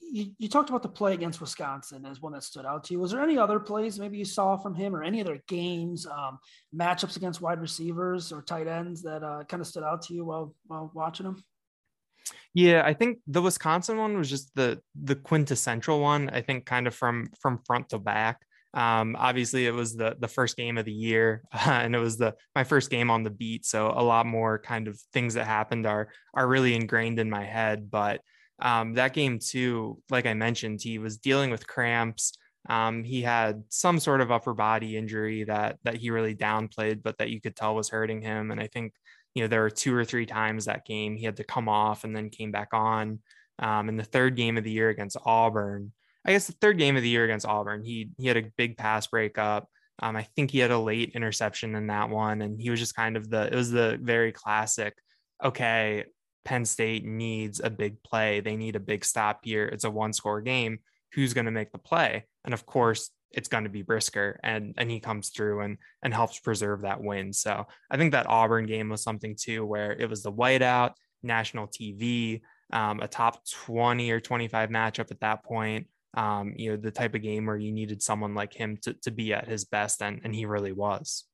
C: You, you, talked about the play against Wisconsin as one that stood out to you. Was there any other plays maybe you saw from him or any other games, um, matchups against wide receivers or tight ends that uh, kind of stood out to you while, while watching him?
F: Yeah, I think the Wisconsin one was just the the quintessential one. I think kind of from from front to back. Um, obviously, it was the the first game of the year, uh, (laughs) and it was the my first game on the beat. So a lot more kind of things that happened are are really ingrained in my head. But um, that game too, like I mentioned, he was dealing with cramps. Um, he had some sort of upper body injury that that he really downplayed, but that you could tell was hurting him. And I think you know there were two or three times that game he had to come off and then came back on. Um, in the third game of the year against Auburn, I guess the third game of the year against Auburn, he he had a big pass breakup. Um, I think he had a late interception in that one, and he was just kind of the it was the very classic. Okay, Penn State needs a big play. They need a big stop here. It's a one score game. Who's going to make the play? And of course, it's going to be Brisker, and and he comes through and and helps preserve that win. So I think that Auburn game was something too, where it was the whiteout, national TV, um, a top twenty or twenty five matchup at that point. Um, you know, the type of game where you needed someone like him to to be at his best, and and he really was.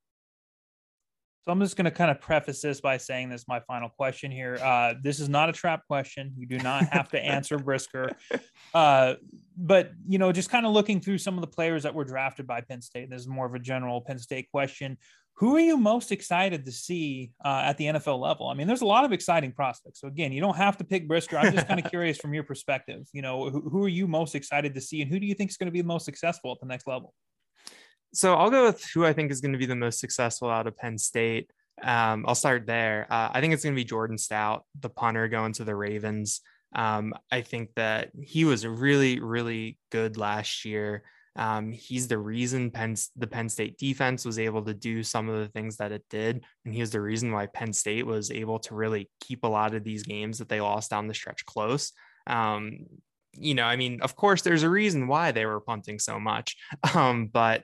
D: So I'm just going to kind of preface this by saying this is my final question here. Uh, this is not a trap question. You do not have to answer Brisker. (laughs) Uh, but, you know, just kind of looking through some of the players that were drafted by Penn State, this is more of a general Penn State question. Who are you most excited to see uh, at the NFL level? I mean, there's a lot of exciting prospects. So, again, you don't have to pick Brisker. I'm just kind of (laughs) curious from your perspective. You know, who, who are you most excited to see and who do you think is going to be the most successful at the next level?
F: So I'll go with who I think is going to be the most successful out of Penn State. Um, I'll start there. Uh, I think it's going to be Jordan Stout, the punter going to the Ravens. Um, I think that he was really, really good last year. Um, he's the reason Penn, the Penn State defense was able to do some of the things that it did. And he was the reason why Penn State was able to really keep a lot of these games that they lost down the stretch close. Um, you know, I mean, of course, there's a reason why they were punting so much. (laughs) Um, but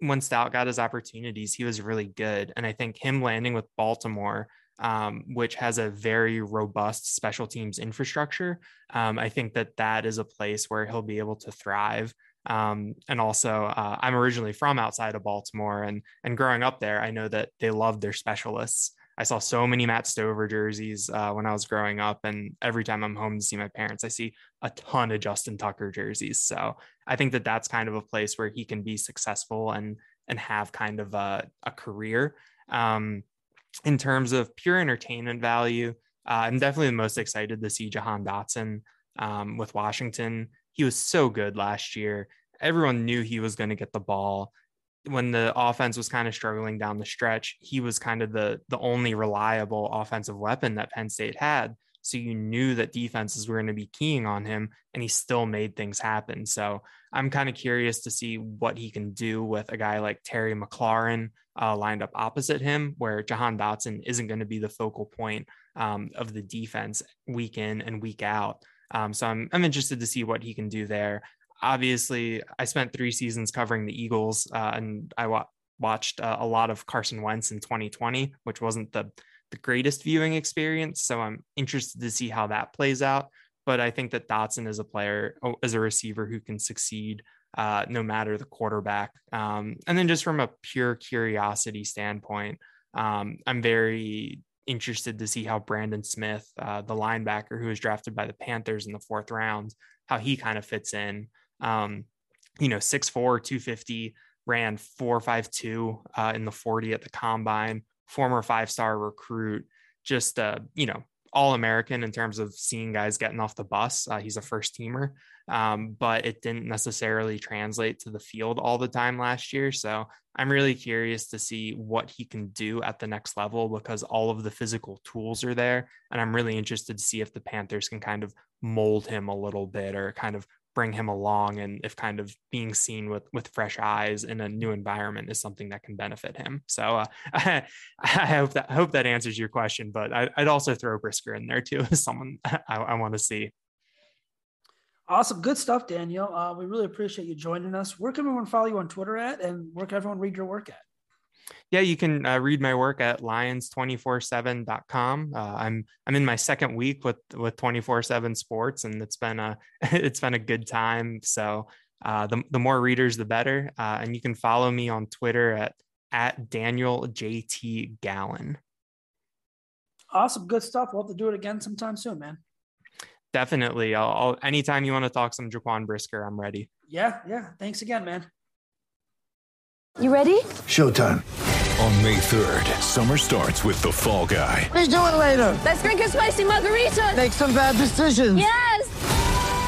F: when Stout got his opportunities, he was really good. And I think him landing with Baltimore, um, which has a very robust special teams infrastructure, um, I think that that is a place where he'll be able to thrive. Um, and also, uh, I'm originally from outside of Baltimore, and and growing up there, I know that they love their specialists. I saw so many Matt Stover jerseys uh, when I was growing up, and every time I'm home to see my parents, I see a ton of Justin Tucker jerseys. So I think that that's kind of a place where he can be successful and and have kind of a, a career. Um, in terms of pure entertainment value, uh, I'm definitely the most excited to see Jahan Dotson um, with Washington. He was so good last year. Everyone knew he was going to get the ball when the offense was kind of struggling down the stretch, he was kind of the the only reliable offensive weapon that Penn State had. So you knew that defenses were going to be keying on him, and he still made things happen. So I'm kind of curious to see what he can do with a guy like Terry McLaurin uh, lined up opposite him, where Jahan Dotson isn't going to be the focal point um, of the defense week in and week out. Um, so I'm, I'm interested to see what he can do there obviously I spent three seasons covering the Eagles, uh, and I wa- watched uh, a lot of Carson Wentz in 2020, which wasn't the the greatest viewing experience. So I'm interested to see how that plays out. But I think that Dotson is a player, oh, as a receiver who can succeed uh, no matter the quarterback. Um, and then just from a pure curiosity standpoint, um, I'm very interested to see how Brandon Smith, uh, the linebacker who was drafted by the Panthers in the fourth round, how he kind of fits in. Um, you know, 6'4, 250, ran 452 uh, in the 40 at the combine, former five star recruit, just, uh, you know, all American in terms of seeing guys getting off the bus. Uh, he's a first teamer, um, but it didn't necessarily translate to the field all the time last year. So I'm really curious to see what he can do at the next level because all of the physical tools are there. And I'm really interested to see if the Panthers can kind of mold him a little bit or kind of bring him along and if kind of being seen with with fresh eyes in a new environment is something that can benefit him so uh, I, (laughs) I, hope that I hope that answers your question but I, would also throw brisker in there too (laughs) as someone (laughs) i, I want to see
C: awesome good stuff daniel uh, we really appreciate you joining us where can everyone follow you on twitter at and where can everyone read your work at
F: yeah, you can uh, read my work at lions247.com. Uh, I'm I'm in my second week with with 24/7 Sports, and it's been a (laughs) it's been a good time. So uh, the the more readers, the better. Uh, and you can follow me on Twitter at at Daniel JT Gallen.
C: Awesome, good stuff. We'll have to do it again sometime soon, man.
F: Definitely. I'll, I'll anytime you want to talk some Jaquan Brisker, I'm ready.
C: Yeah, yeah. Thanks again, man.
G: You ready?
H: Showtime. On May 3rd, summer starts with The Fall Guy.
B: Let's do it later.
G: Let's drink a spicy margarita.
B: Make some bad decisions.
G: Yes.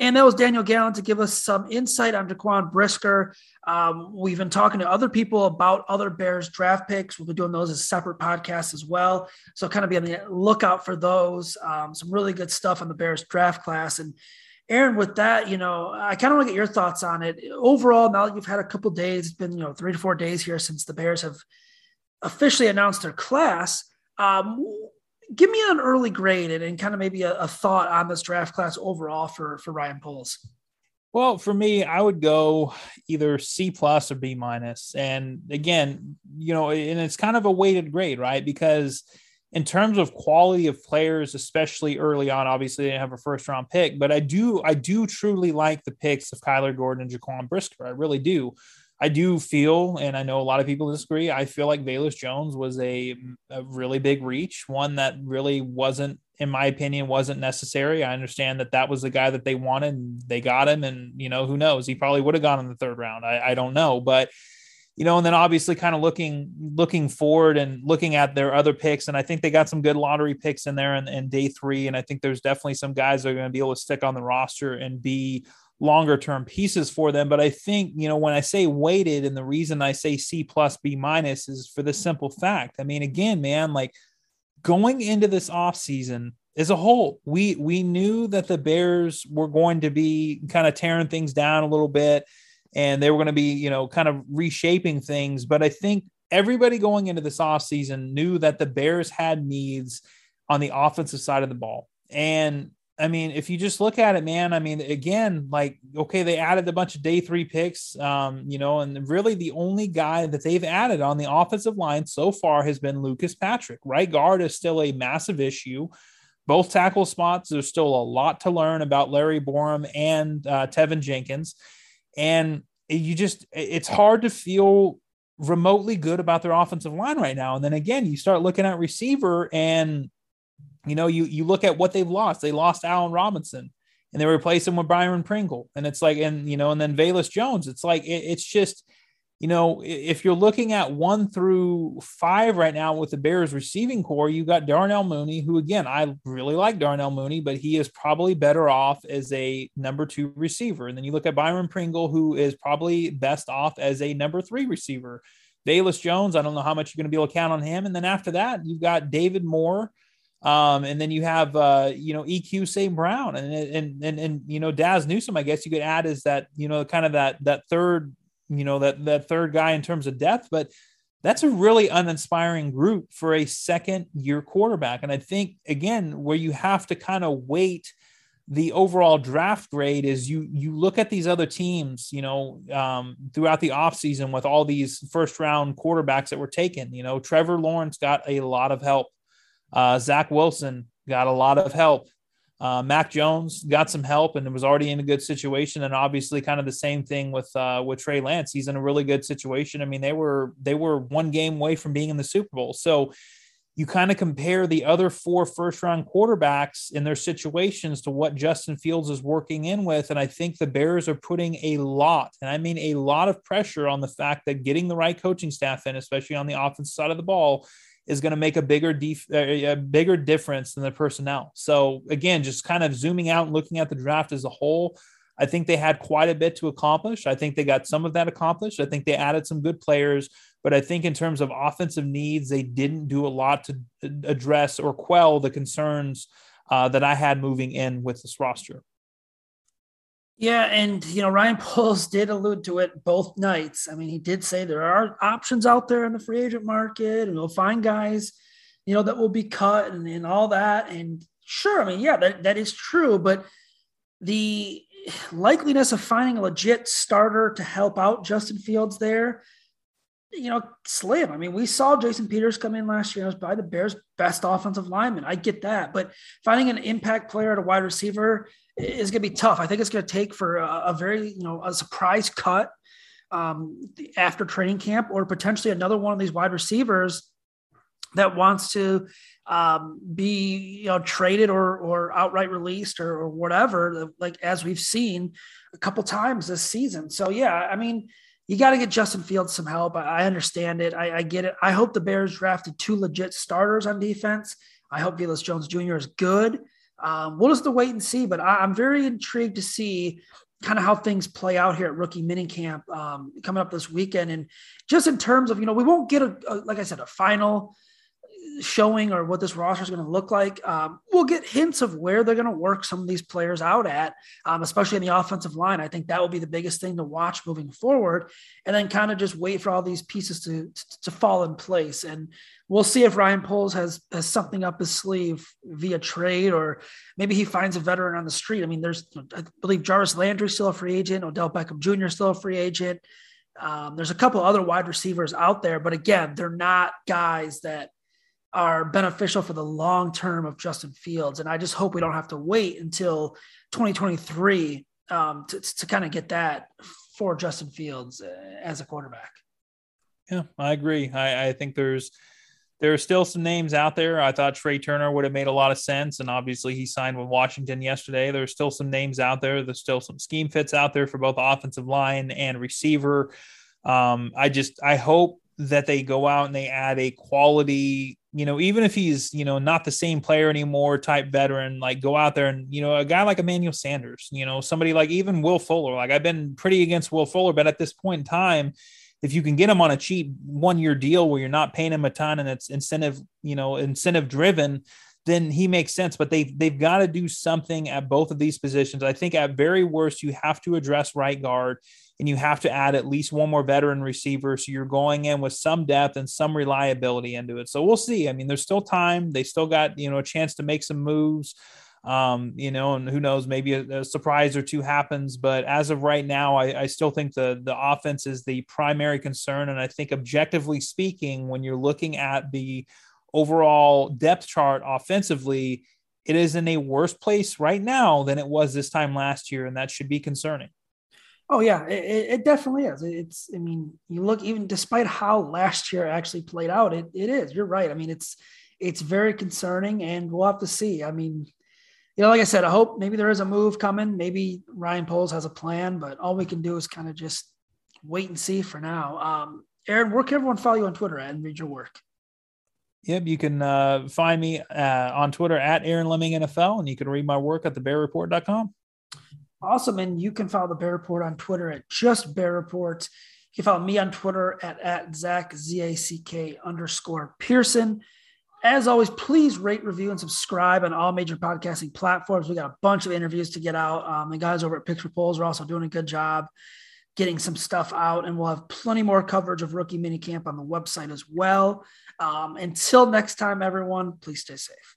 C: And that was Daniel Gallen to give us some insight on Jaquan Brisker. Um, we've been talking to other people about other Bears draft picks. We'll be doing those as separate podcasts as well. So kind of be on the lookout for those. Um, some really good stuff on the Bears draft class. And Aaron, with that, you know, I kind of want to get your thoughts on it. Overall, now that you've had a couple days, it's been, you know, three to four days here since the Bears have officially announced their class. Um, give me an early grade and, and kind of maybe a, a, thought on this draft class overall for for Ryan Poles.
D: Well, for me, I would go either C plus or B minus. And again, you know, and it's kind of a weighted grade, right? Because in terms of quality of players, especially early on, obviously they didn't have a first round pick, but I do, I do truly like the picks of Kyler Gordon and Jaquan Brisker. I really do. I do feel, and I know a lot of people disagree. I feel like Velus Jones was a, a, really big reach, one that really wasn't, in my opinion, wasn't necessary. I understand that that was the guy that they wanted, and they got him, and you know who knows, he probably would have gone in the third round. I, I don't know, but you know, and then obviously kind of looking looking forward and looking at their other picks, and I think they got some good lottery picks in there in, in day three, and I think there's definitely some guys that are going to be able to stick on the roster and be longer term pieces for them. But I think, you know, when I say weighted, and the reason I say C plus B minus is for the simple fact. I mean, again, man, like going into this off season as a whole, we we knew that the Bears were going to be kind of tearing things down a little bit and they were going to be, you know, kind of reshaping things. But I think everybody going into this off season knew that the Bears had needs on the offensive side of the ball. And I mean, if you just look at it, man, I mean, again, like, okay, they added a bunch of day three picks, um, you know, and really the only guy that they've added on the offensive line so far has been Lucas Patrick. Right guard is still a massive issue. Both tackle spots, there's still a lot to learn about Larry Borom and uh, Teven Jenkins. And you just, it's hard to feel remotely good about their offensive line right now. And then again, you start looking at receiver and you know, you you look at what they've lost. They lost Allen Robinson and they replaced him with Byron Pringle. And it's like, and you know, and then Velus Jones. It's like it, it's just, you know, if you're looking at one through five right now with the Bears receiving core, you got Darnell Mooney, who again, I really like Darnell Mooney, but he is probably better off as a number two receiver. And then you look at Byron Pringle, who is probably best off as a number three receiver. Velus Jones, I don't know how much you're going to be able to count on him. And then after that, you've got David Moore um, and then you have uh, you know EQ St. Brown and, and and and you know Dazz Newsome, I guess you could add is that you know kind of that that third you know that that third guy in terms of depth, but that's a really uninspiring group for a second year quarterback. And I think again, where you have to kind of wait the overall draft grade is you you look at these other teams, you know, um, throughout the offseason with all these first round quarterbacks that were taken. You know, Trevor Lawrence got a lot of help uh, Zach Wilson got a lot of help. Uh, Mac Jones got some help and was already in a good situation. And obviously, kind of the same thing with uh, with Trey Lance. He's in a really good situation. I mean, they were they were one game away from being in the Super Bowl. So you kind of compare the other four first round quarterbacks in their situations to what Justin Fields is working in with. And I think the Bears are putting a lot, and I mean a lot of pressure on the fact that getting the right coaching staff in, especially on the offensive side of the ball, is going to make a bigger def- uh, a bigger difference than the personnel. So again, just kind of zooming out and looking at the draft as a whole, I think they had quite a bit to accomplish. I think they got some of that accomplished. I think they added some good players, but I think in terms of offensive needs, they didn't do a lot to address or quell the concerns uh, that I had moving in with this roster.
C: Yeah, and you know Ryan (laughs) Poles did allude to it both nights. I mean, he did say there are options out there in the free agent market, and we'll find guys, you know, that will be cut and, and all that. And sure, I mean, yeah, that, that is true, but the likeliness of finding a legit starter to help out Justin Fields there, you know, slim. I mean, we saw Jason Peters come in last year and was by the Bears' best offensive lineman. I get that, but finding an impact player at a wide receiver is going to be tough. I think it's going to take for a, a, very, you know, a surprise cut um, after training camp or potentially another one of these wide receivers that wants to um, be, you know, traded or, or outright released or, or whatever, like as we've seen a couple times this season. So, yeah, I mean, you got to get Justin Fields some help. I, I understand it. I, I, get it. I hope the Bears drafted two legit starters on defense. I hope Velus Jones Jr. is good. Um, we'll just wait and see. But I, am very intrigued to see kind of how things play out here at rookie minicamp um, coming up this weekend. And just in terms of, you know, we won't get a, a like I said, a final showing or what this roster is going to look like. Um, we'll get hints of where they're going to work some of these players out at, um, especially in the offensive line. I think that will be the biggest thing to watch moving forward, and then kind of just wait for all these pieces to, to, fall in place. And we'll see if Ryan Poles has has something up his sleeve via trade, or maybe he finds a veteran on the street. I mean, there's I believe Jarvis Landry still a free agent, Odell Beckham Jr. still a free agent. Um, there's a couple other wide receivers out there, but again, they're not guys that are beneficial for the long term of Justin Fields. And I just hope we don't have to wait until 2023 um, to, to kind of get that for Justin Fields uh, as a quarterback.
D: Yeah, I agree. I, I think there's there are still some names out there. I thought Trai Turner would have made a lot of sense, and obviously he signed with Washington yesterday. There's still some names out there. There's still some scheme fits out there for both offensive line and receiver. Um, I just I hope that they go out and they add a quality you know, even if he's, you know, not the same player anymore, type veteran, like go out there and, you know, a guy like Emmanuel Sanders, you know, somebody like even Will Fuller. Like I've been pretty against Will Fuller, but at this point in time, if you can get him on a cheap one year deal where you're not paying him a ton and it's incentive, you know, incentive driven, then he makes sense. But they've they've got to do something at both of these positions. I think at very worst, you have to address right guard and you have to add at least one more veteran receiver. So you're going in with some depth and some reliability into it. So we'll see. I mean, there's still time. They still got, you know, a chance to make some moves. Um, you know, and who knows, maybe a, a, surprise or two happens. But as of right now, I, I still think the the offense is the primary concern. And I think objectively speaking, when you're looking at the overall depth chart offensively, it is in a worse place right now than it was this time last year, and that should be concerning.
C: Oh yeah, it, it, definitely is. It's I mean, you look even despite how last year actually played out, it, it is. You're right. I mean, it's it's very concerning, and we'll have to see. I mean, you know, like I said, I hope maybe there is a move coming. Maybe Ryan Poles has a plan, but all we can do is kind of just wait and see for now. Um, Aaron, where can everyone follow you on Twitter and read your work?
D: Yep, you can uh, find me uh, on Twitter at Aaron Leming NFL, and you can read my work at thebearreport.com.
C: Awesome. And you can follow the Bear Report on Twitter at just Bear Report. You can follow me on Twitter at, at Zach, Z A C K underscore Pearson. As always, please rate, review, and subscribe on all major podcasting platforms. We got a bunch of interviews to get out. Um, the guys over at Picture Polls are also doing a good job getting some stuff out, and we'll have plenty more coverage of rookie minicamp on the website as well. Um, until next time, everyone, please stay safe.